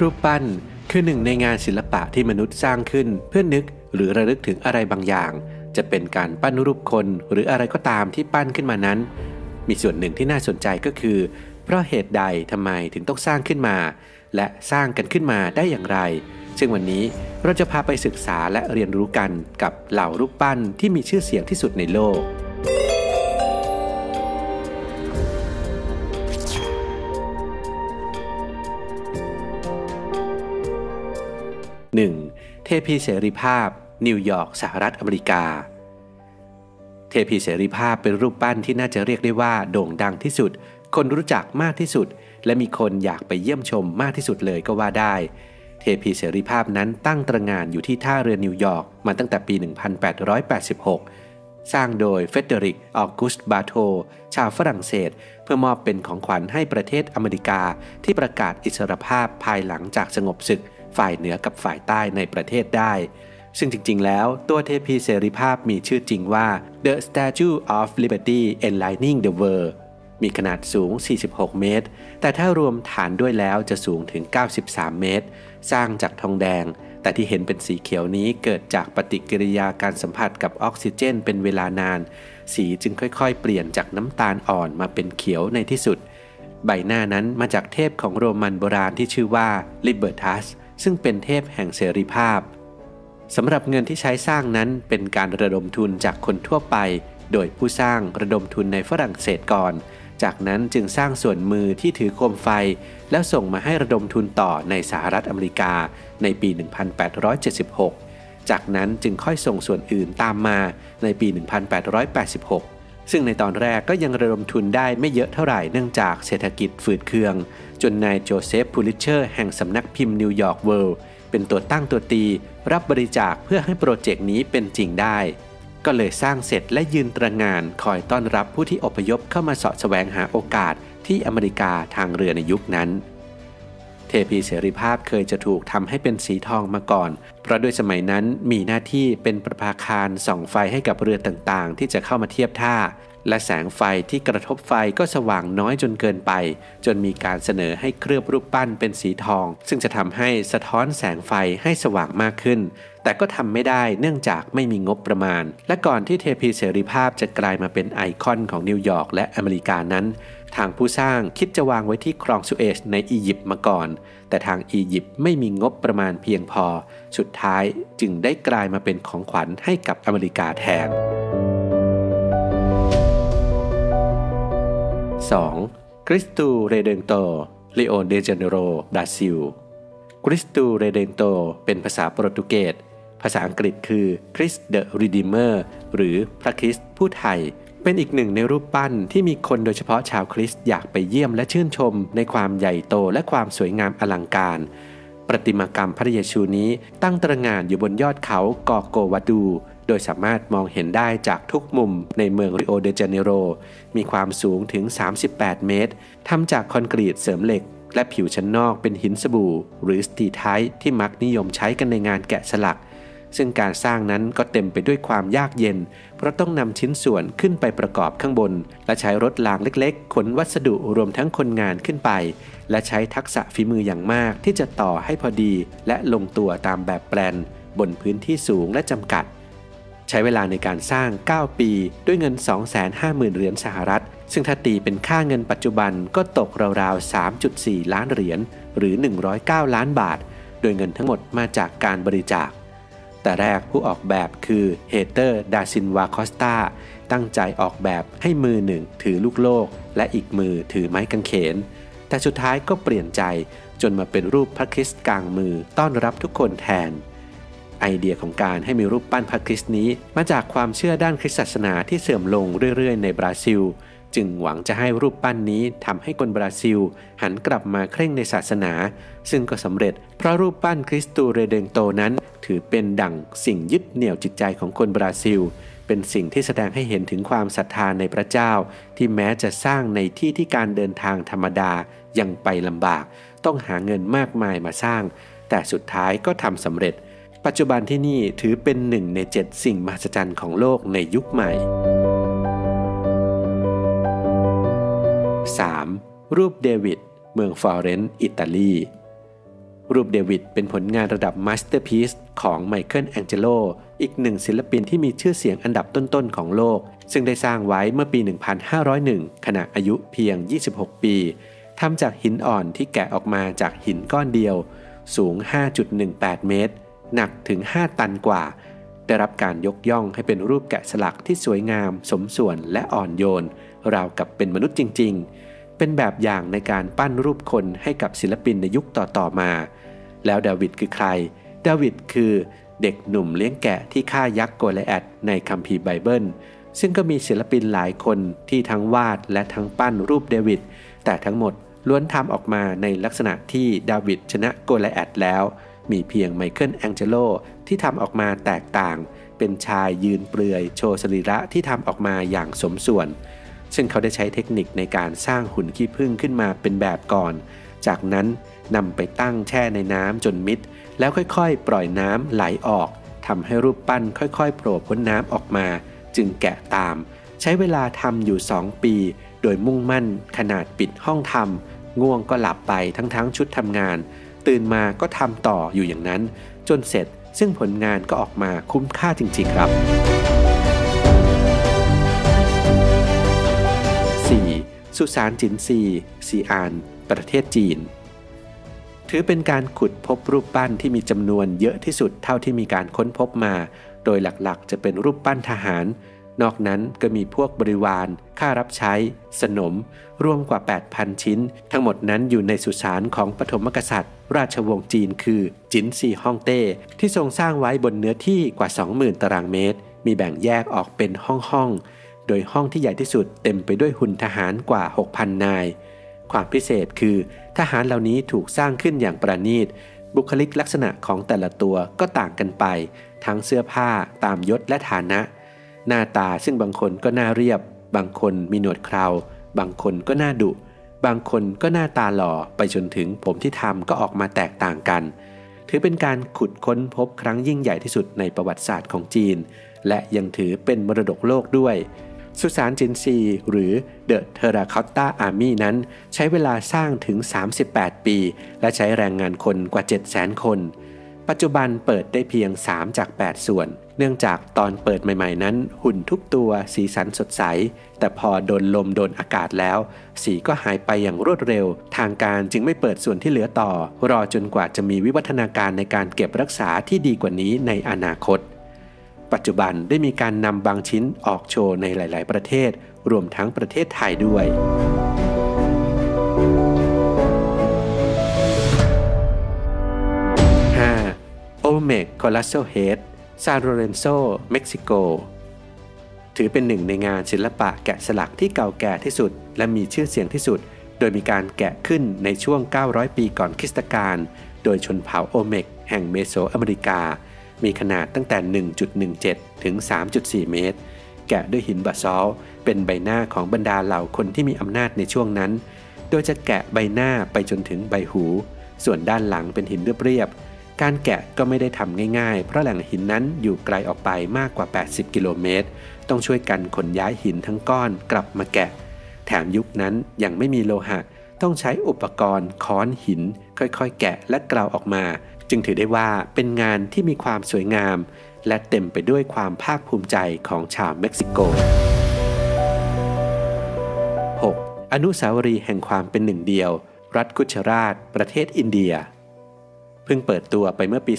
รูปปั้น คือหนึ่งในงานศิลปะที่มนุษย์สร้างขึ้น เพื่อนึกหรือระลึกถึงอะไรบางอย่าง จะเป็นการปั้นรูปคนหรืออะไรก็ตามที่ปั้นขึ้นมานั้น มีส่วนหนึ่งที่น่าสนใจก็คือ เพราะเหตุใดทำไมถึงต้องสร้างขึ้นมา และสร้างกันขึ้นมาได้อย่างไร ซึ่งวันนี้เราจะพาไปศึกษาและเรียนรู้กันกับเหล่ารูปปั้นที่มีชื่อเสียงที่สุดในโลก เทพีเสรีภาพ นิวยอร์กสหรัฐอเมริกา เทพีเสรีภาพเป็นรูปปั้นที่น่าจะเรียกได้ว่าโด่งดังที่สุด คนรู้จักมากที่สุด และมีคนอยากไปเยี่ยมชมมากที่สุดเลยก็ว่าได้ เทพีเสรีภาพนั้นตั้งตระหง่านอยู่ที่ท่าเรือนิวยอร์กมาตั้งแต่ปี 1886 สร้างโดยเฟรเดริก ออกุสต์บาร์โธลดี ชาวฝรั่งเศส เพื่อมอบเป็นของขวัญให้ประเทศอเมริกาที่ประกาศอิสรภาพภายหลังจากสงบศึก ฝ่ายเหนือกับฝ่ายใต้ในประเทศได้ ซึ่งจริง ๆ แล้วตัวเทพีเสรีภาพมีชื่อจริงว่า The Statue of Liberty Enlightening the World มีขนาดสูง 46 เมตร แต่ถ้ารวมฐานด้วยแล้วจะสูงถึง 93 เมตร สร้างจากทองแดง แต่ที่เห็นเป็นสีเขียวนี้เกิดจากปฏิกิริยาการสัมผัสกับออกซิเจนเป็นเวลานาน สีจึงค่อยๆ เปลี่ยนจากน้ำตาลอ่อนมาเป็นเขียวในที่สุด ใบหน้านั้นมาจากเทพของโรมันโบราณที่ชื่อว่า Libertas ซึ่งเป็นเทพแห่งเสรีภาพสำหรับเงินที่ใช้สร้างนั้นเป็นการระดมทุนจากคนทั่วไป โดยผู้สร้างระดมทุนในฝรั่งเศสก่อน จากนั้นจึงสร้างส่วนมือที่ถือโคมไฟ แล้วส่งมาให้ระดมทุนต่อในสหรัฐอเมริกาในปี 1876 จากนั้นจึงค่อยส่งส่วนอื่นตามมาในปี 1886 ซึ่งในตอนแรกก็ยังระดมทุนได้ไม่เยอะเท่าไหร่เนื่องจากเศรษฐกิจฝืดเคือง จนนายโจเซฟพูลิตเซอร์แห่งสำนักพิมพ์นิวยอร์กเวิลด์เป็นตัวตั้งตัวตี รับบริจาคเพื่อให้โปรเจกต์นี้เป็นจริงได้ ก็เลยสร้างเสร็จและยืนตระหง่านคอยต้อนรับผู้ที่อพยพเข้ามาเสาะแสวงหาโอกาสที่อเมริกาทางเรือในยุคนั้นเทพีเสรีภาพเคยจะถูกทำให้เป็นสีทองมาก่อน เพราะโดยสมัยนั้นมีหน้าที่เป็นประภาคารส่องไฟให้กับเรือต่างๆ ที่จะเข้ามาเทียบท่า และแสงไฟที่กระทบไฟก็สว่างน้อยจนเกินไป จนมีการเสนอให้เคลือบรูปปั้นเป็นสีทอง ซึ่งจะทำให้สะท้อนแสงไฟให้สว่างมากขึ้น แต่ก็ทำไม่ได้เนื่องจากไม่มีงบประมาณ และก่อนที่เทพีเสรีภาพจะกลายมาเป็นไอคอนของนิวยอร์กและอเมริกานั้น ทางผู้สร้างคิดจะวางไว้ที่คลองสุเอซในอียิปต์มาก่อน แต่ทางอียิปต์ไม่มีงบประมาณเพียงพอ สุดท้ายจึงได้กลายมาเป็นของขวัญให้กับอเมริกาแทน 2. Cristo Redentor รีโอเดจาเนโรบราซิล Cristo Redentor เป็นภาษาโปรตุเกส ภาษาอังกฤษคือ Christ the Redeemer หรือพระคริสต์ผู้ไถ่ เป็นอีกหนึ่งในรูปปั้นที่มีคนโดยเฉพาะชาวคริสต์อยากไปเยี่ยมและชื่นชม ในความใหญ่โตและความสวยงามอลังการ ประติมากรรมพระเยซูนี้ตั้งตระหง่านอยู่บนยอดเขากอร์โกวาดู โดยสามารถมองเห็นได้จากทุกมุมในเมืองริโอเดจาเนโร มีความสูงถึง 38 เมตร ทำจากคอนกรีตเสริมเหล็ก และผิวชั้นนอกเป็นหินสบู่ หรือสตีไทที่มักนิยมใช้กันในงานแกะสลัก ซึ่งการสร้างนั้นก็เต็มไปด้วยความยากเย็น เพราะต้องนำชิ้นส่วนขึ้นไปประกอบข้างบน และใช้รถรางเล็กๆ ขนวัสดุรวมทั้งคนงานขึ้นไป และใช้ทักษะฝีมืออย่างมากที่จะต่อให้พอดี และลงตัวตามแบบแปลน บนพื้นที่สูงและจำกัด ใช้เวลาในการสร้าง 9 ปี ด้วยเงิน 250,000 เหรียญสหรัฐ ซึ่งถ้าตีเป็นค่าเงินปัจจุบันก็ตกราวๆ 3.4 ล้านเหรียญหรือ 109 ล้านบาท โดยเงินทั้งหมดมาจากการบริจาค แต่แรกผู้ออกแบบคือเฮเตอร์ดาซิลวาคอสตาตั้งใจออกแบบให้มือหนึ่งถือลูกโลก และอีกมือถือไม้กางเขน แต่สุดท้ายก็เปลี่ยนใจจนมาเป็นรูปพระคริสต์กลางมือต้อนรับทุกคนแทน ไอเดียของการให้มีรูปปั้นพระคริสต์นี้ มาจากความเชื่อด้านคริสตศาสนาที่เสื่อมลงเรื่อยๆ ในบราซิล จึงหวังจะให้รูปปั้นนี้ทำให้คนบราซิล หันกลับมาเคร่งในศาสนา ซึ่งก็สำเร็จเพราะรูปปั้นคริสตูเรเดงโตนั้น ถือเป็นดั่งสิ่งยึดเหนี่ยวจิตใจของคนบราซิล เป็นสิ่งที่แสดงให้เห็นถึงความศรัทธาในพระเจ้า ที่แม้จะสร้างในที่ที่การเดินทางธรรมดายังไปลำบาก ต้องหาเงินมากมายมาสร้าง แต่สุดท้ายก็ทำสำเร็จ ปัจจุบันที่นี่ถือเป็นหนึ่งในเจ็ดสิ่งมหัศจรรย์ของโลกในยุคใหม่ 3. รูปเดวิด เมืองฟลอเรนซ์อิตาลี รูปเดวิดเป็นผลงานระดับ masterpiece ของไมเคิลแองเจโล อีกหนึ่งศิลปินที่มีชื่อเสียงอันดับต้นๆของโลก ซึ่งได้สร้างไว้เมื่อปี 1501 ขณะอายุเพียง 26 ปีทำจากหินอ่อนที่แกะออกมาจากหินก้อนเดียว สูง 5.18 เมตร หนักถึง 5 ตันกว่า ได้รับการยกย่องให้เป็นรูปแกะสลักที่สวยงาม สมส่วนและอ่อนโยน ราวกับเป็นมนุษย์จริง ๆ เป็นแบบอย่างในการปั้นรูปคนให้กับศิลปินในยุคต่อๆมา แล้วดาวิดคือใคร ดาวิดคือเด็กหนุ่มเลี้ยงแกะที่ฆ่ายักษ์โกไลแอธในคัมภีร์ไบเบิลซึ่งก็มีศิลปินหลายคนที่ทั้งวาดและทั้งปั้นรูปเดวิด แต่ทั้งหมดล้วนทำออกมาในลักษณะที่ดาวิดชนะโกไลแอธแล้ว มีเพียงไมเคิลแองเจโลที่ทำออกมาแตกต่าง เป็นชายยืนเปลือยโชว์สรีระที่ทำออกมาอย่างสมส่วน ซึ่งเขาได้ใช้เทคนิคในการสร้างหุ่นขี้ผึ้งขึ้นมาเป็นแบบก่อน จากนั้นนำไปตั้งแช่ในน้ำจนมิด แล้วค่อยๆ ปล่อยน้ำไหลออกทำให้รูปปั้นค่อยๆ โผล่พ้นน้ำออกมา จึงแกะตาม ใช้เวลาทำอยู่สองปี โดยมุ่งมั่นขนาดปิดห้องทำง่วงก็หลับไปทั้งทั้งชุดทำงาน ตื่นมาก็ทำต่ออยู่อย่างนั้น จนเสร็จซึ่งผลงานก็ออกมาคุ้มค่าจริง ๆ ครับ 4. สุสานจินซีซีอาน ประเทศจีน ถือเป็นการขุดพบรูปปั้นที่มีจำนวนเยอะที่สุดเท่าที่มีการค้นพบมา โดยหลักๆ จะเป็นรูปปั้นทหาร นอกนั้นก็มีพวกบริวาร ค่ารับใช้ สนม รวมกว่า 8,000 ชิ้น ทั้งหมดนั้นอยู่ในสุสานของปฐมกษัตริย์ ราชวงศ์จีนคือจินซีฮ่องเต้ ที่ทรงสร้างไว้บนเนื้อที่กว่า 20,000 ตารางเมตร มีแบ่งแยกออกเป็นห้องๆ โดยห้องที่ใหญ่ที่สุดเต็มไปด้วยหุ่นทหารกว่า 6,000 นาย ความพิเศษคือ ทหารเหล่านี้ถูกสร้างขึ้นอย่างประณีต บุคลิกลักษณะของแต่ละตัวก็ต่างกันไป ทั้งเสื้อผ้าตามยศและฐานะ หน้าตาซึ่งบางคนก็น่าเรียบ บางคนมีหนวดเคราบางคนก็น่าดุ บางคนก็หน้าตาหล่อไปจนถึงผมที่ทำก็ออกมาแตกต่างกัน ถือเป็นการขุดค้นพบครั้งยิ่งใหญ่ที่สุดในประวัติศาสตร์ของจีน และยังถือเป็นมรดกโลกด้วย สุสานจินซีหรือเดอะเทราคอตตาอาร์มี่นั้น ใช้เวลาสร้างถึง 38 ปี และใช้แรงงานคนกว่า 700,000 คน ปัจจุบันเปิดได้เพียง 3 จาก 8 ส่วน เนื่องจากตอนเปิดใหม่ ๆ นั้น หุ่นทุกตัวสีสันสดใส แต่พอโดนลมโดนอากาศแล้ว สีก็หายไปอย่างรวดเร็ว ทางการจึงไม่เปิดส่วนที่เหลือต่อ รอจนกว่าจะมีวิวัฒนาการในการเก็บรักษาที่ดีกว่านี้ในอนาคต ปัจจุบันได้มีการนำบางชิ้นออกโชว์ในหลาย ๆ ประเทศ รวมทั้งประเทศไทยด้วย Olmec Colossal Head ซานโลเรนโซ เม็กซิโก ถือเป็นหนึ่งในงานศิลปะแกะสลักที่เก่าแก่ที่สุด และมีชื่อเสียงที่สุด โดยมีการแกะขึ้นในช่วง 900 ปีก่อนคริสตกาล โดยชนเผ่าโอเมก แห่งเมโสอเมริกา มีขนาดตั้งแต่ 1.17 ถึง 3.4 เมตร แกะด้วยหินบาซอลเป็นใบหน้าของบรรดาเหล่าคนที่มีอำนาจในช่วงนั้น โดยจะแกะใบหน้าไปจนถึงใบหู ส่วนด้านหลังเป็นหินเรียบ การแกะก็ไม่ได้ทำง่ายๆ เพราะแหล่งหินนั้นอยู่ไกลออกไปมากกว่า 80 กิโลเมตร ต้องช่วยกันขนย้ายหินทั้งก้อนกลับมาแกะ แถมยุคนั้นยังไม่มีโลหะ ต้องใช้อุปกรณ์ค้อนหิน ค่อยๆ แกะและกราวออกมา จึงถือได้ว่าเป็นงานที่มีความสวยงาม และเต็มไปด้วยความภาคภูมิใจของชาวเม็กซิโก 6. อนุสาวรีย์แห่งความเป็นหนึ่งเดียว รัฐกุชราช ประเทศอินเดีย เพิ่งเปิดตัวไปเมื่อปี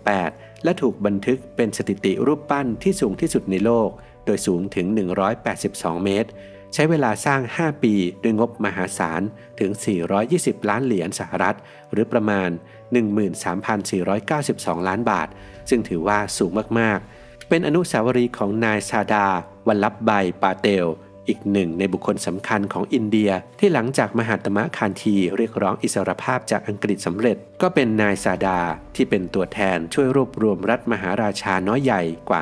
2018 และถูกบันทึกเป็นสถิติรูปปั้นที่สูงที่สุดในโลก โดยสูงถึง 182 เมตร ใช้เวลาสร้าง 5 ปีด้วยงบมหาศาลถึง 420 ล้านเหรียญสหรัฐ หรือประมาณ 13,492 ล้านบาท ซึ่งถือว่าสูงมาก ๆ เป็นอนุสาวรีย์ของนายซาดา วัลลับใบปาเตล อีกหนึ่งในบุคคลสำคัญของอินเดีย ที่หลังจากมหาตมะคานทีเรียกร้องอิสรภาพจากอังกฤษสำเร็จ ก็เป็นนายซาดา ที่เป็นตัวแทนช่วยรวบรวมรัฐมหาราชาน้อยใหญ่กว่า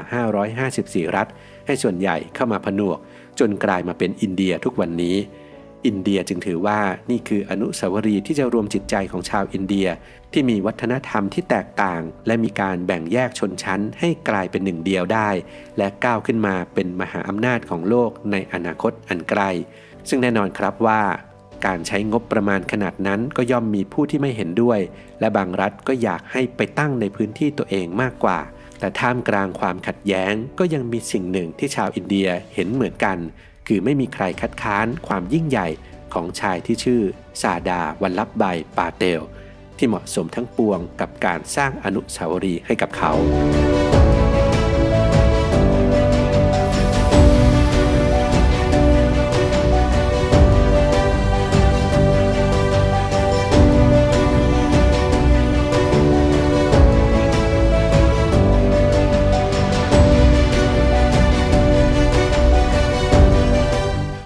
554 รัฐ ให้ส่วนใหญ่เข้ามาผนวก จนกลายมาเป็นอินเดียทุกวันนี้ อินเดียจึงถือว่านี่คืออนุสาวรีย์ที่จะรวมจิตใจของชาวอินเดีย ที่มีวัฒนธรรมที่แตกต่าง และมีการแบ่งแยกชนชั้นให้กลายเป็นหนึ่งเดียวได้ และก้าวขึ้นมาเป็นมหาอำนาจของโลกในอนาคตอันไกล ซึ่งแน่นอนครับว่าการใช้งบประมาณขนาดนั้นก็ย่อมมีผู้ที่ไม่เห็นด้วย และบางรัฐก็อยากให้ไปตั้งในพื้นที่ตัวเองมากกว่า แต่ท่ามกลางความขัดแย้งก็ยังมีสิ่งหนึ่งที่ชาวอินเดียเห็นเหมือนกัน คือไม่มีใครคัดค้านความยิ่งใหญ่ของชายที่ชื่อซาดาวันลับใบปาเตล ที่เหมาะสมทั้งปวงกับการสร้างอนุสาวรีย์ให้กับเขา